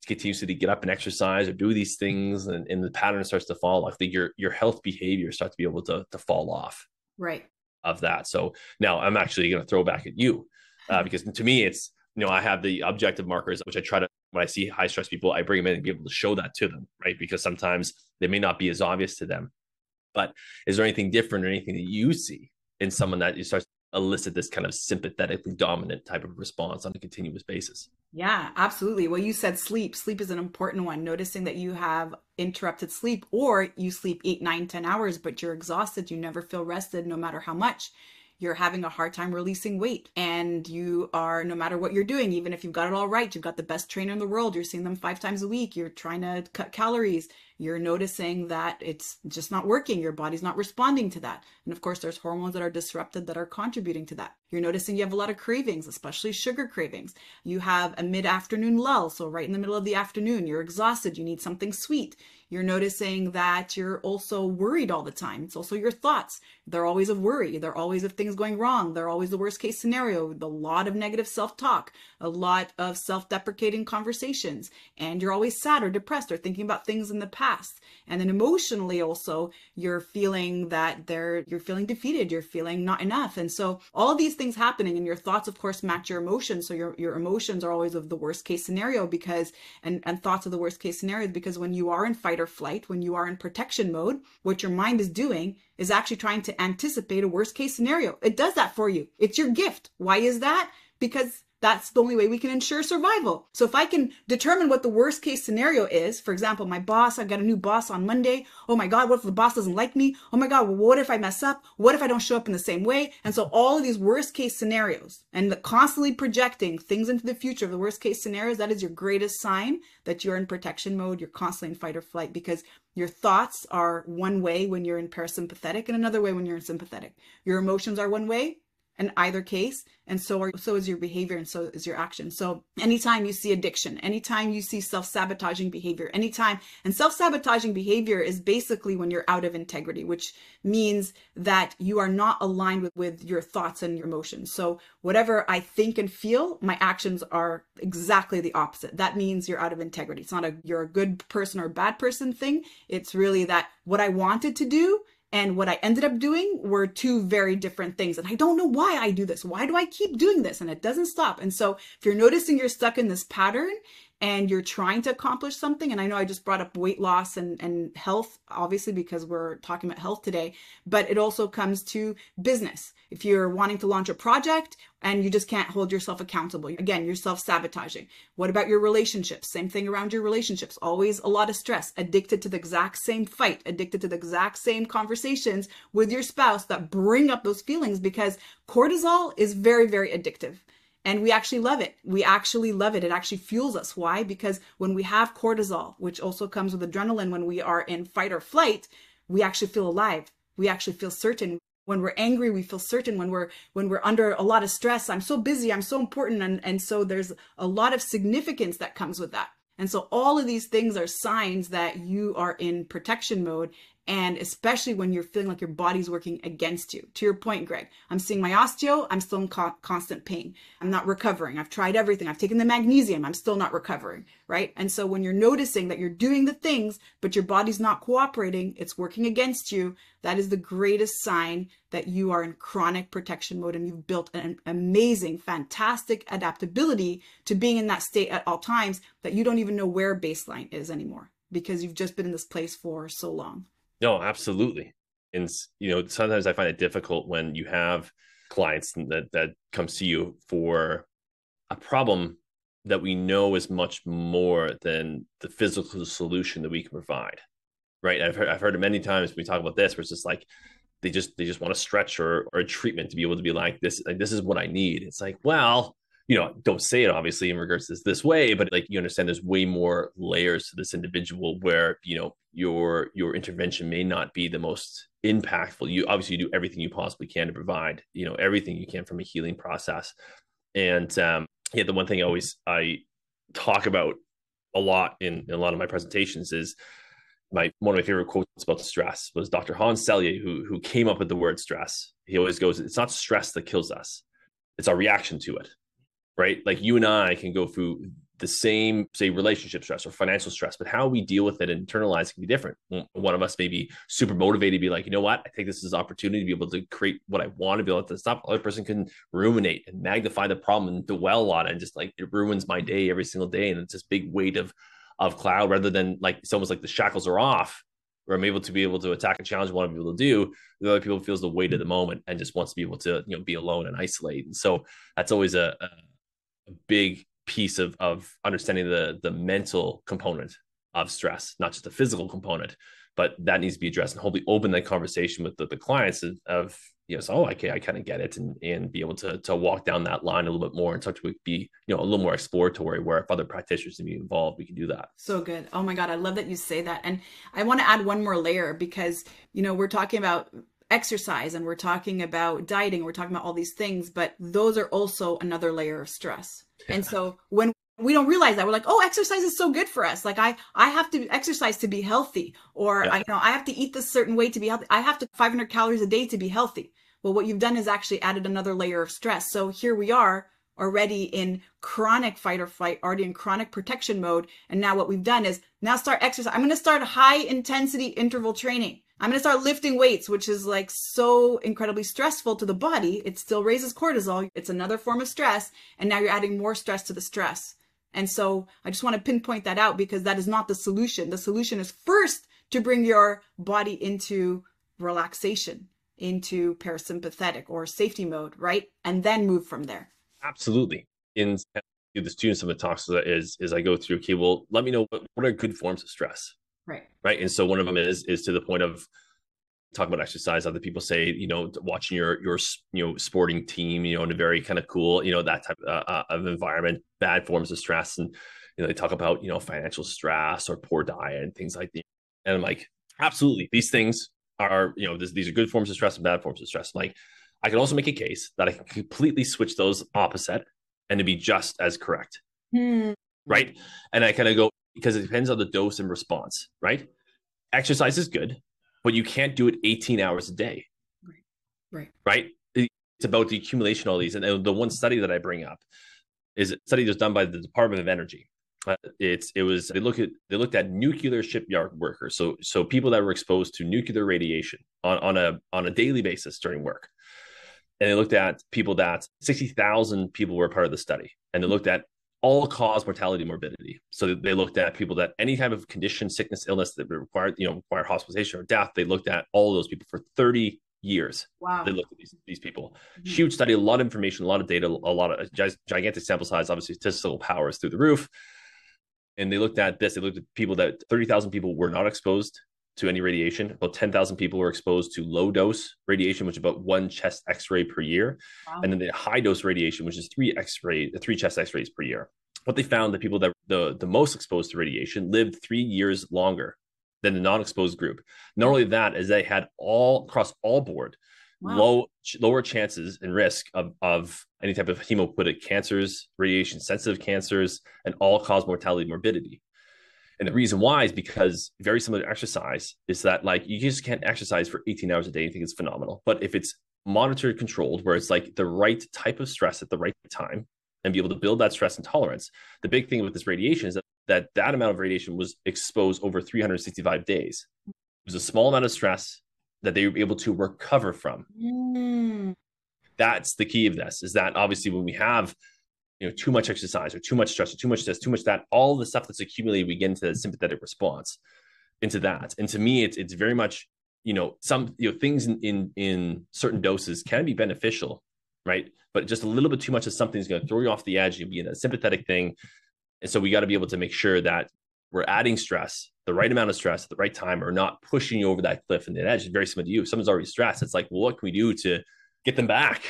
to continuously get up and exercise or do these things, and, and the pattern starts to fall. I think your your health behavior starts to be able to to fall off. Right. Of that. So now I'm actually going to throw back at you uh, because to me it's you know I have the objective markers which I try to when I see high stress people I bring them in and be able to show that to them right because sometimes they may not be as obvious to them but is there anything different or anything that you see in someone that you start to elicit this kind of sympathetically dominant type of response on a continuous basis? Yeah, absolutely. Well, you said sleep. Sleep is an important one. Noticing that you have interrupted sleep or you sleep eight, nine, ten hours, but you're exhausted. You never feel rested no matter how much you're having a hard time releasing weight. And you are no matter what you're doing even if you've got it all right you've got the best trainer in the world you're seeing them five times a week you're trying to cut calories you're noticing that it's just not working your body's not responding to that. And of course there's hormones that are disrupted that are contributing to that. You're noticing you have a lot of cravings especially sugar cravings. You have a mid-afternoon lull so right in the middle of the afternoon you're exhausted you need something sweet you're noticing that you're also worried all the time. It's also your thoughts. They're always of worry. They're always of things going wrong. They're always the worst case scenario. A lot of negative self talk, a lot of self deprecating conversations. And you're always sad or depressed or thinking about things in the past. And then emotionally also, you're feeling that they're, you're feeling defeated. You're feeling not enough. And so all these things happening and your thoughts, of course, match your emotions. So your, your emotions are always of the worst case scenario because, and, and thoughts of the worst case scenarios because when you are in fight or flight, when you are in protection mode, what your mind is doing is actually trying to anticipate a worst case scenario. It does that for you. It's your gift. Why is that? Because that's the only way we can ensure survival. So if I can determine what the worst case scenario is, for example, my boss, I've got a new boss on Monday. Oh my God, what if the boss doesn't like me? Oh my God, what if I mess up? What if I don't show up in the same way? And so all of these worst case scenarios and constantly projecting things into the future of the worst case scenarios, that is your greatest sign that you're in protection mode. You're constantly in fight or flight because your thoughts are one way when you're in parasympathetic and another way when you're in sympathetic. Your emotions are one way, in either case and so are so is your behavior and so is your action. So anytime you see addiction anytime you see self-sabotaging behavior anytime and self-sabotaging behavior is basically when you're out of integrity which means that you are not aligned with, with your thoughts and your emotions. So whatever i think and feel my actions are exactly the opposite. That means you're out of integrity. It's not a you're a good person or bad person thing. It's really that what i wanted to do and what I ended up doing were two very different things. And I don't know why I do this. Why do I keep doing this? And it doesn't stop. And so if you're noticing you're stuck in this pattern and you're trying to accomplish something, and I know I just brought up weight loss and, and health, obviously, because we're talking about health today, but it also comes to business. If you're wanting to launch a project and you just can't hold yourself accountable, again, you're self sabotaging. What about your relationships? Same thing around your relationships. Always a lot of stress, addicted to the exact same fight, addicted to the exact same conversations with your spouse that bring up those feelings because cortisol is very, very addictive and we actually love it. We actually love it. It actually fuels us. Why? Because when we have cortisol, which also comes with adrenaline when we are in fight or flight, we actually feel alive. We actually feel certain. When we're angry, we feel certain. When we're when we're under a lot of stress, I'm so busy, I'm so important, and and so there's a lot of significance that comes with that. And so all of these things are signs that you are in protection mode and especially when you're feeling like your body's working against you. To your point, Greg, I'm seeing my osteo, I'm still in co- constant pain. I'm not recovering. I've tried everything. I've taken the magnesium, I'm still not recovering, right? And so when you're noticing that you're doing the things, but your body's not cooperating, it's working against you, that is the greatest sign that you are in chronic protection mode and you've built an amazing, fantastic adaptability to being in that state at all times that you don't even know where baseline is anymore because you've just been in this place for so long. No, absolutely. And you know, sometimes I find it difficult when you have clients that that come see you for a problem that we know is much more than the physical solution that we can provide. Right. I've heard I've heard it many times we talk about this where it's just like they just they just want a stretch or or a treatment to be able to be like this like this is what I need. It's like, well, you know, don't say it obviously in regards to this, this way, but like you understand there's way more layers to this individual where, you know, your your intervention may not be the most impactful. You obviously do everything you possibly can to provide, you know, everything you can from a healing process. And um yeah, the one thing I always I talk about a lot in, in a lot of my presentations is my one of my favorite quotes about stress was Dr. Hans Selye, who who came up with the word stress. He always goes, "It's not stress that kills us; it's our reaction to it." Right? Like you and I can go through the same, say, relationship stress or financial stress, but how we deal with it and internalize can be different. One of us may be super motivated to be like, you know what, I think this is an opportunity to be able to create what I want to be able to stop. Other person can ruminate and magnify the problem and dwell on it, and just like it ruins my day every single day, and it's this big weight of of cloud rather than like it's almost like the shackles are off where I'm able to be able to attack a challenge I want to be able to do. The other people feels the weight of the moment and just wants to be able to, you know, be alone and isolate. And so that's always a, a a big piece of of understanding the the mental component of stress, not just the physical component, but that needs to be addressed and hopefully open that conversation with the, the clients of, of you know, so, oh, okay, I kind of get it, and and be able to to walk down that line a little bit more and start to be you know a little more exploratory. Where if other practitioners can be involved, we can do that. So good. Oh my god, I love that you say that, and I want to add one more layer because you know we're talking about exercise and we're talking about dieting, we're talking about all these things, but those are also another layer of stress. Yeah. And so when we don't realize that we're like, oh, exercise is so good for us. Like I, I have to exercise to be healthy, or yeah. I you know I have to eat this certain way to be healthy. I have to 500 calories a day to be healthy. Well, what you've done is actually added another layer of stress. So here we are already in chronic fight or flight, already in chronic protection mode. And now what we've done is now start exercise. I'm going to start high intensity interval training. I'm going to start lifting weights, which is like so incredibly stressful to the body. It still raises cortisol. It's another form of stress. And now you're adding more stress to the stress. And so I just want to pinpoint that out because that is not the solution. The solution is first to bring your body into relaxation, into parasympathetic or safety mode, right? And then move from there. Absolutely. In the students of the talks is is I go through, okay, well, let me know what, what are good forms of stress Right. And so one of them is is to the point of talking about exercise. Other people say, you know, watching your your you know sporting team, you know, in a very kind of cool, you know, that type of, uh, uh, of environment. Bad forms of stress, and you know, they talk about you know financial stress or poor diet and things like that. And I'm like, absolutely, these things are you know this, these are good forms of stress and bad forms of stress. I'm like, I can also make a case that I can completely switch those opposite and to be just as correct. Hmm. Right. And I kind of go, because it depends on the dose and response, right? Exercise is good, but you can't do it 18 hours a day. Right. Right. Right. It's about the accumulation of all these. And the one study that I bring up is a study that was done by the Department of Energy. Uh, it's it was they look at they looked at nuclear shipyard workers, so so people that were exposed to nuclear radiation on, on a on a daily basis during work, and they looked at people that sixty thousand people were part of the study, and they looked at all cause mortality morbidity. So they looked at people that any type of condition, sickness, illness that required, you know, require hospitalization or death. They looked at all those people for 30 years. Wow. They looked at these, these people. Mm-hmm. Huge study, a lot of information, a lot of data, a lot of gigantic sample size, obviously statistical powers through the roof. And they looked at this. They looked at people that 30,000 people were not exposed to any radiation. About 10,000 people were exposed to low dose radiation, which is about one chest x ray per year. Wow. And then the high dose radiation, which is three x ray, three chest x rays per year. What they found, the people that the, the most exposed to radiation lived three years longer than the non exposed group. Not only that, as they had all across all board, wow. low lower chances and risk of, of any type of hemopoietic cancers, radiation sensitive cancers, and all cause mortality morbidity. And the reason why is because very similar to exercise is that like you just can't exercise for 18 hours a day and think it's phenomenal. But if it's monitored, controlled, where it's like the right type of stress at the right time and be able to build that stress and tolerance. The big thing with this radiation is that that, that amount of radiation was exposed over 365 days. It was a small amount of stress that they were able to recover from. Mm. That's the key of this is that obviously when we have you know too much exercise or too much stress or too much this, too much that, all the stuff that's accumulated, we get into the sympathetic response into that. And to me, it's it's very much you know some you know things in in, in certain doses can be beneficial, right? But just a little bit too much of something is going to throw you off the edge. You'll be in a sympathetic thing, and so we got to be able to make sure that we're adding stress, the right amount of stress at the right time, or not pushing you over that cliff and the edge. It's very similar to you. If someone's already stressed, it's like, well, what can we do to get them back?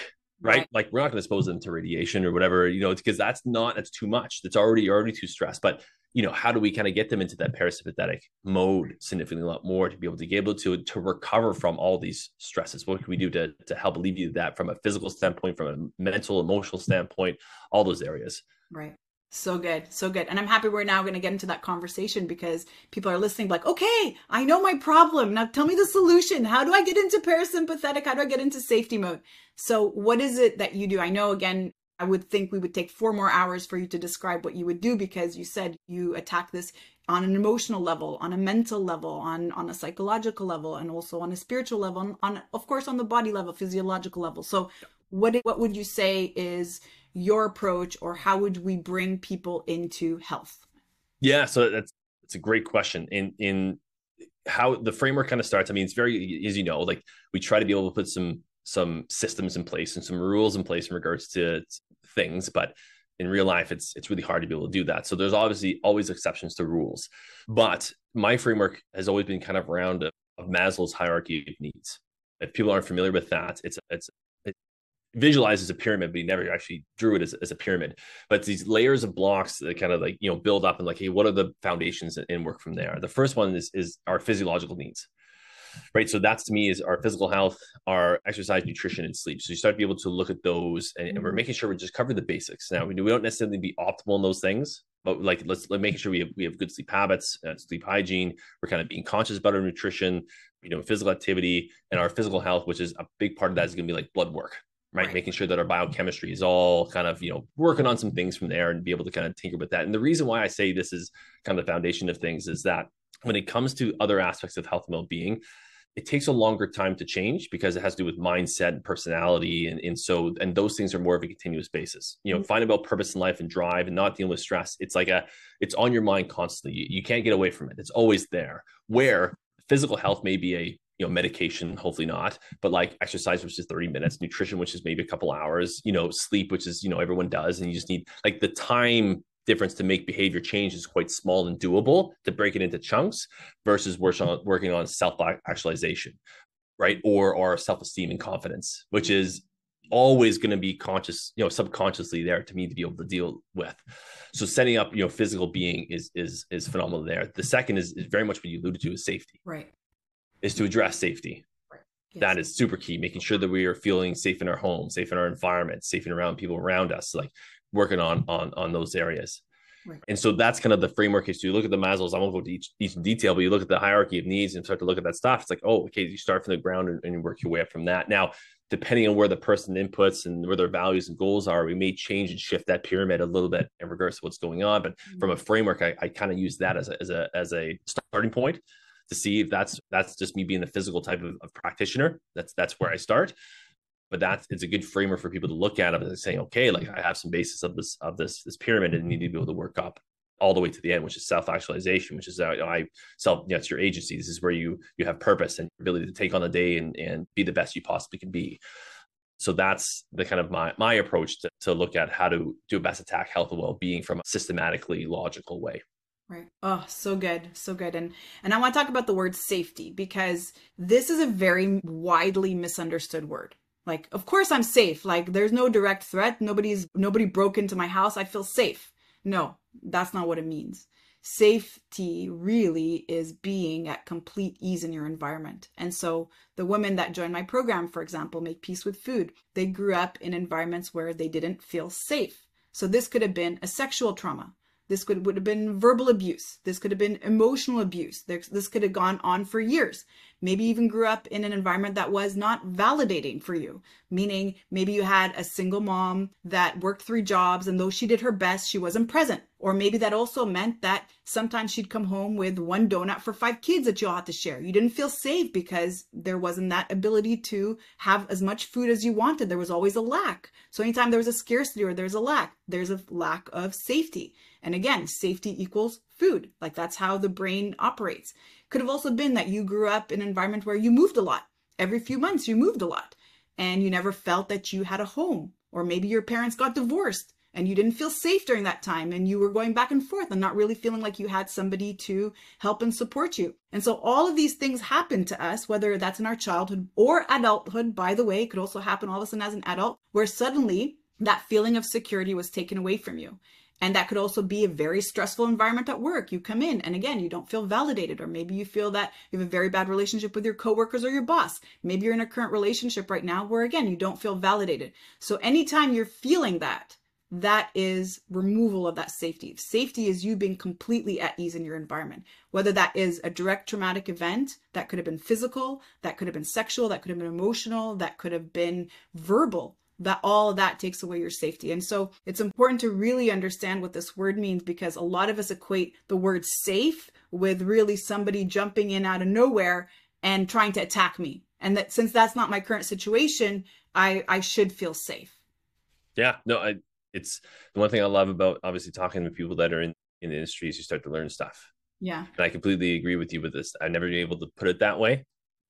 Right? right. Like we're not going to expose them to radiation or whatever, you know, it's because that's not that's too much. That's already already too stressed. But you know, how do we kind of get them into that parasympathetic mode significantly a lot more to be able to be able to to recover from all these stresses? What can we do to to help alleviate that from a physical standpoint, from a mental, emotional standpoint, all those areas? Right. So good. So good. And I'm happy we're now going to get into that conversation because people are listening like, okay, I know my problem. Now tell me the solution. How do I get into parasympathetic? How do I get into safety mode? So what is it that you do? I know again, I would think we would take four more hours for you to describe what you would do because you said you attack this on an emotional level, on a mental level, on, on a psychological level, and also on a spiritual level, on, on of course on the body level, physiological level. So what what would you say is your approach or how would we bring people into health? Yeah, so that's it's a great question. In in how the framework kind of starts, I mean, it's very as you know, like we try to be able to put some some systems in place and some rules in place in regards to things, but in real life it's it's really hard to be able to do that. So there's obviously always exceptions to rules. But my framework has always been kind of around uh, of Maslow's hierarchy of needs. If people aren't familiar with that, it's it's visualized as a pyramid, but he never actually drew it as, as a pyramid. But these layers of blocks that kind of like you know build up and like, hey, what are the foundations and work from there? The first one is is our physiological needs. Right. So that's to me is our physical health, our exercise, nutrition, and sleep. So you start to be able to look at those and, and we're mm-hmm. making sure we just cover the basics. Now we, we don't necessarily be optimal in those things, but like let's let making sure we have we have good sleep habits, uh, sleep hygiene. We're kind of being conscious about our nutrition, you know, physical activity and our physical health, which is a big part of that is going to be like blood work, right? right? Making sure that our biochemistry is all kind of, you know, working on some things from there and be able to kind of tinker with that. And the reason why I say this is kind of the foundation of things is that when it comes to other aspects of health and well-being, it takes a longer time to change because it has to do with mindset and personality and, and so and those things are more of a continuous basis you know mm-hmm. find about purpose in life and drive and not dealing with stress it's like a it's on your mind constantly you, you can't get away from it it's always there where physical health may be a you know medication hopefully not but like exercise which is 30 minutes nutrition which is maybe a couple hours you know sleep which is you know everyone does and you just need like the time difference to make behavior change is quite small and doable to break it into chunks versus working on working on self actualization right? Or or self-esteem and confidence which is always going to be conscious you know subconsciously there to me to be able to deal with. So setting up you know physical being is is is phenomenal there. The second is, is very much what you alluded to is safety. Right is to address safety. Yes. That is super key, making sure that we are feeling safe in our home, safe in our environment, safe and around people around us, like working on on on those areas. Right. And so that's kind of the framework is you look at the Maslow's. I won't go to each, each detail, but you look at the hierarchy of needs and start to look at that stuff. It's like, oh, okay, you start from the ground and, and work your way up from that. Now, depending on where the person inputs and where their values and goals are, we may change and shift that pyramid a little bit in regards to what's going on. But mm-hmm. from a framework, I, I kind of use that as a, as a as a starting point to see if that's that's just me being the physical type of, of practitioner. That's that's where I start. But that's it's a good framework for people to look at and saying, okay, like I have some basis of this of this this pyramid and need to be able to work up all the way to the end, which is self actualization, which is uh, I self. You know, it's your agency. This is where you you have purpose and ability to take on the day and and be the best you possibly can be. So that's the kind of my my approach to, to look at how to do a best attack health and well being from a systematically logical way. Right. Oh, so good. So good. And and I want to talk about the word safety because this is a very widely misunderstood word. Like, of course I'm safe. Like there's no direct threat. Nobody's nobody broke into my house. I feel safe. No, that's not what it means. safety really is being at complete ease in your environment. And so the women that join my program, for example, make peace with food. They grew up in environments where they didn't feel safe. So this could have been a sexual trauma. This could would have been verbal abuse. This could have been emotional abuse. This, this could have gone on for years. Maybe even grew up in an environment that was not validating for you, meaning maybe you had a single mom that worked three jobs and though she did her best, she wasn't present. Or maybe that also meant that sometimes she'd come home with one donut for five kids that you all had to share. You didn't feel safe because there wasn't that ability to have as much food as you wanted. There was always a lack. So anytime there was a scarcity or there's a lack, there's a lack of safety. And again, safety equals food. Like that's how the brain operates. Could have also been that you grew up in an environment where you moved a lot. Every few months, you moved a lot and you never felt that you had a home. Or maybe your parents got divorced and you didn't feel safe during that time and you were going back and forth and not really feeling like you had somebody to help and support you. And so all of these things happen to us, whether that's in our childhood or adulthood, by the way, it could also happen all of a sudden as an adult, where suddenly that feeling of security was taken away from you. And that could also be a very stressful environment at work. You come in and again, you don't feel validated, or maybe you feel that you have a very bad relationship with your coworkers or your boss. Maybe you're in a current relationship right now where again, you don't feel validated. So anytime you're feeling that, that is removal of that safety. Safety is you being completely at ease in your environment, whether that is a direct traumatic event that could have been physical, that could have been sexual, that could have been emotional, that could have been verbal that all of that takes away your safety. And so it's important to really understand what this word means because a lot of us equate the word safe with really somebody jumping in out of nowhere and trying to attack me. And that since that's not my current situation, I I should feel safe. Yeah, no, I it's the one thing I love about obviously talking to people that are in in the industry is you start to learn stuff. Yeah. And I completely agree with you with this. I've never been able to put it that way.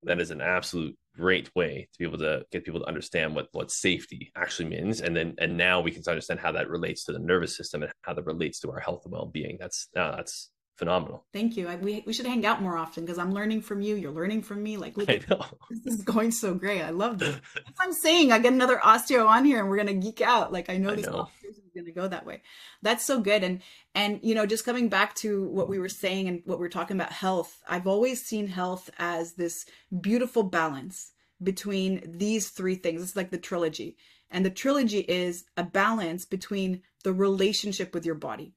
That is an absolute great way to be able to get people to understand what what safety actually means. And then and now we can understand how that relates to the nervous system and how that relates to our health and well-being. That's uh, that's phenomenal thank you I, we, we should hang out more often because i'm learning from you you're learning from me like look, this is going so great i love this i'm saying i get another osteo on here and we're gonna geek out like i know I this know is going to go that way. That's so good. And, and, you know, just coming back to what we were saying and what we are talking about health, I've always seen health as this beautiful balance between these three things. It's like the trilogy. And the trilogy is a balance between the relationship with your body,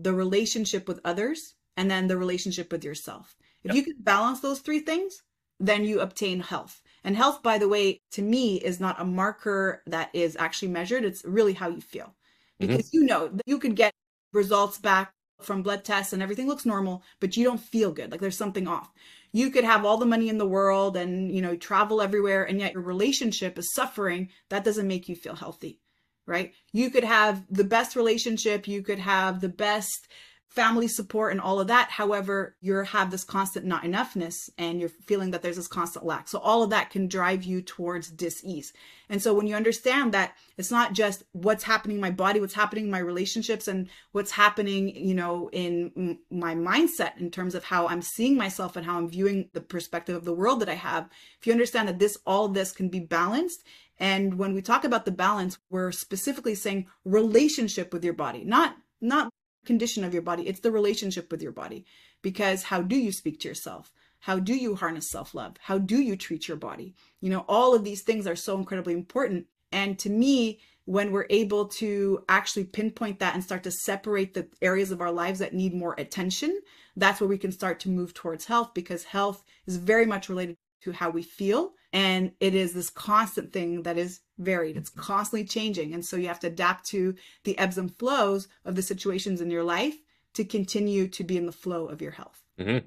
the relationship with others, and then the relationship with yourself. If yep. you can balance those three things, then you obtain health. And health, by the way, to me is not a marker that is actually measured. It's really how you feel. Mm-hmm. because mm-hmm. you know you could get results back from blood tests and everything looks normal but you don't feel good like there's something off you could have all the money in the world and you know travel everywhere and yet your relationship is suffering that doesn't make you feel healthy right you could have the best relationship you could have the best family support and all of that. However, you have this constant not enoughness and you're feeling that there's this constant lack. So all of that can drive you towards dis-ease. And so when you understand that it's not just what's happening in my body, what's happening in my relationships and what's happening, you know, in my mindset in terms of how I'm seeing myself and how I'm viewing the perspective of the world that I have. If you understand that this, all this can be balanced and when we talk about the balance, we're specifically saying relationship with your body, not not condition of your body, it's the relationship with your body. Because how do you speak to yourself? How do you harness self love? How do you treat your body? You know, all of these things are so incredibly important. And to me, when we're able to actually pinpoint that and start to separate the areas of our lives that need more attention, that's where we can start to move towards health because health is very much related to how we feel. And it is this constant thing that is varied, it's constantly changing. And so you have to adapt to the ebbs and flows of the situations in your life to continue to be in the flow of your health. Mm-hmm.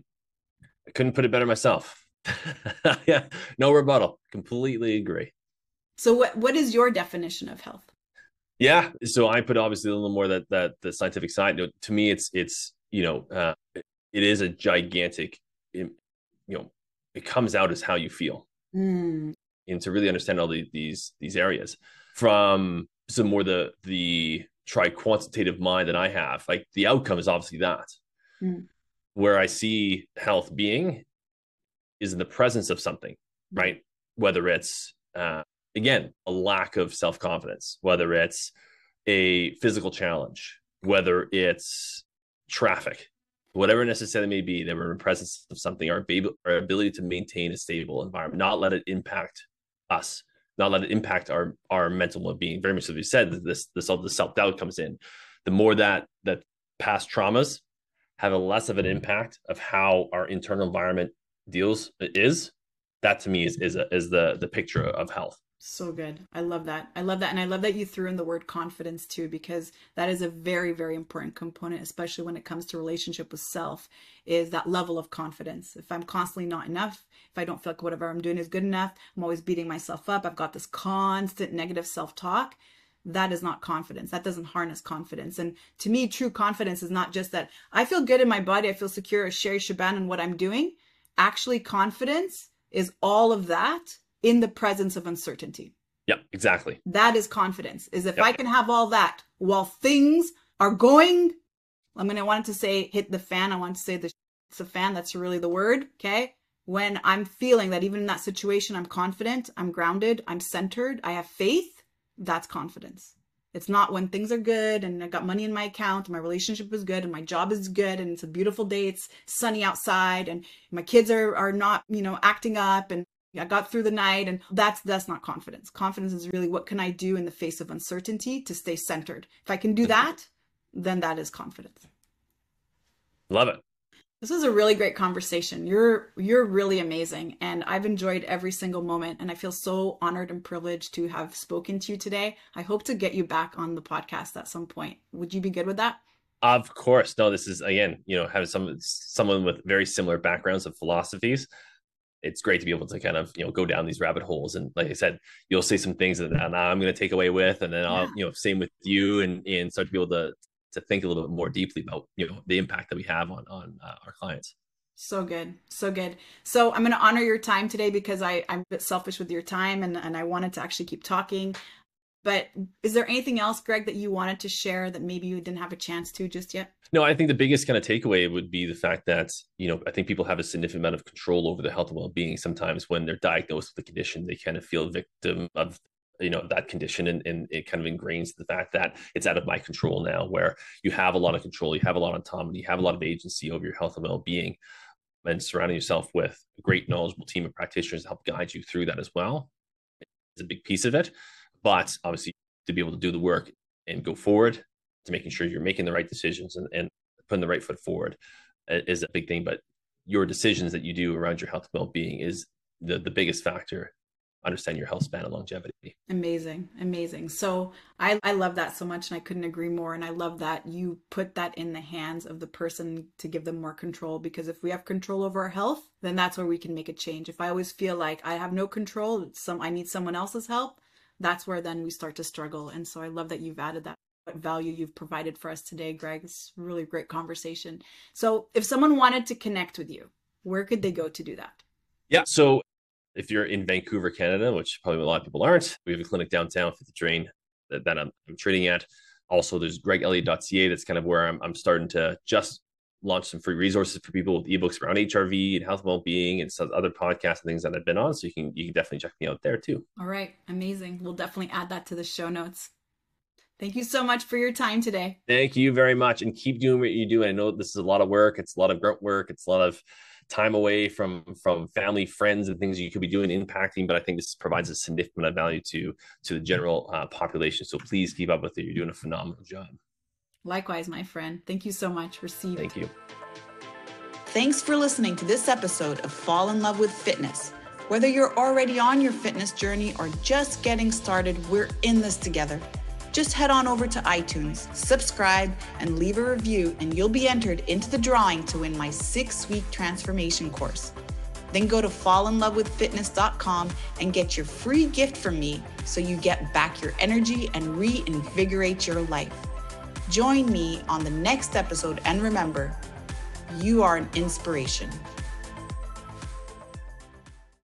I couldn't put it better myself. yeah, no rebuttal. Completely agree. So, what what is your definition of health? Yeah, so I put obviously a little more that that the scientific side. To me, it's it's you know uh, it is a gigantic you know it comes out as how you feel. Mm. And to really understand all the, these these areas from some more the the try quantitative mind that I have, like the outcome is obviously that. Mm. Where I see health being is in the presence of something, mm. right? Whether it's uh, again a lack of self confidence, whether it's a physical challenge, whether it's traffic, whatever necessarily may be, that we're in presence of something, our, our ability to maintain a stable environment, not let it impact us, not let it impact our our mental well-being. Very much as we said, this this the self-doubt comes in. The more that that past traumas have a less of an mm-hmm. impact of how our internal environment deals is, that to me is is a, is the the picture of health. So good. I love that. I love that. And I love that you threw in the word confidence too, because that is a very, very important component, especially when it comes to relationship with self, is that level of confidence. If I'm constantly not enough, if I don't feel like whatever I'm doing is good enough, I'm always beating myself up, I've got this constant negative self talk. That is not confidence. That doesn't harness confidence. And to me, true confidence is not just that I feel good in my body, I feel secure as Sherry Shaban in what I'm doing. Actually, confidence is all of that in the presence of uncertainty. Yeah, exactly. That is confidence. Is if yep. I can have all that while things are going, I mean, I wanted to say hit the fan. I want to say the it's a fan. That's really the word. Okay. When I'm feeling that even in that situation, I'm confident, I'm grounded, I'm centered, I have faith, that's confidence. It's not when things are good and I got money in my account, and my relationship is good and my job is good and it's a beautiful day, it's sunny outside and my kids are are not, you know, acting up and I got through the night and that's that's not confidence. Confidence is really what can I do in the face of uncertainty to stay centered. If I can do that, then that is confidence. Love it. This was a really great conversation. You're you're really amazing and I've enjoyed every single moment and I feel so honored and privileged to have spoken to you today. I hope to get you back on the podcast at some point. Would you be good with that? Of course. No, this is again, you know, having some someone with very similar backgrounds and philosophies it's great to be able to kind of you know go down these rabbit holes. And like i said you'll say some things that i'm going to take away with and then i'll yeah. you know same with you and and start to be able to to think a little bit more deeply about you know the impact that we have on on uh, our clients. So good. So good. So i'm going to honor your time today because i i'm a bit selfish with your time and and i wanted to actually keep talking but is there anything else, Greg, that you wanted to share that maybe you didn't have a chance to just yet? No, I think the biggest kind of takeaway would be the fact that, you know, I think people have a significant amount of control over their health and well being. Sometimes when they're diagnosed with a condition, they kind of feel victim of you know that condition and, and it kind of ingrains the fact that it's out of my control now where you have a lot of control you have a lot of autonomy you have a lot of agency over your health and well-being and surrounding yourself with a great knowledgeable team of practitioners to help guide you through that as well is a big piece of it but obviously to be able to do the work and go forward to making sure you're making the right decisions and, and putting the right foot forward is a big thing. But your decisions that you do around your health and well-being is the, the biggest factor understand your health span and longevity. Amazing. Amazing. So I, I love that so much and I couldn't agree more. And I love that you put that in the hands of the person to give them more control because if we have control over our health, then that's where we can make a change. If I always feel like I have no control, some I need someone else's help, that's where then we start to struggle. And so I love that you've added that value you've provided for us today, Greg. It's really great conversation. So if someone wanted to connect with you, where could they go to do that? Yeah. So if you're in Vancouver, Canada, which probably a lot of people aren't, we have a clinic downtown for the drain that, that I'm, I'm treating at. Also, there's gregelliott.ca. That's kind of where I'm, I'm starting to just launch some free resources for people with ebooks around HRV and health and well-being and some other podcasts and things that I've been on. So you can you can definitely check me out there too. All right, amazing. We'll definitely add that to the show notes. Thank you so much for your time today. Thank you very much, and keep doing what you do. I know this is a lot of work. It's a lot of grunt work. It's a lot of time away from from family, friends, and things you could be doing impacting. But I think this provides a significant amount of value to to the general uh, population. So please keep up with it. You're doing a phenomenal job. Likewise, my friend. Thank you so much. Receive. Thank you. Thanks for listening to this episode of Fall in Love with Fitness. Whether you're already on your fitness journey or just getting started, we're in this together. Just head on over to iTunes, subscribe, and leave a review, and you'll be entered into the drawing to win my six week transformation course. Then go to fallinlovewithfitness.com and get your free gift from me so you get back your energy and reinvigorate your life. Join me on the next episode and remember, you are an inspiration.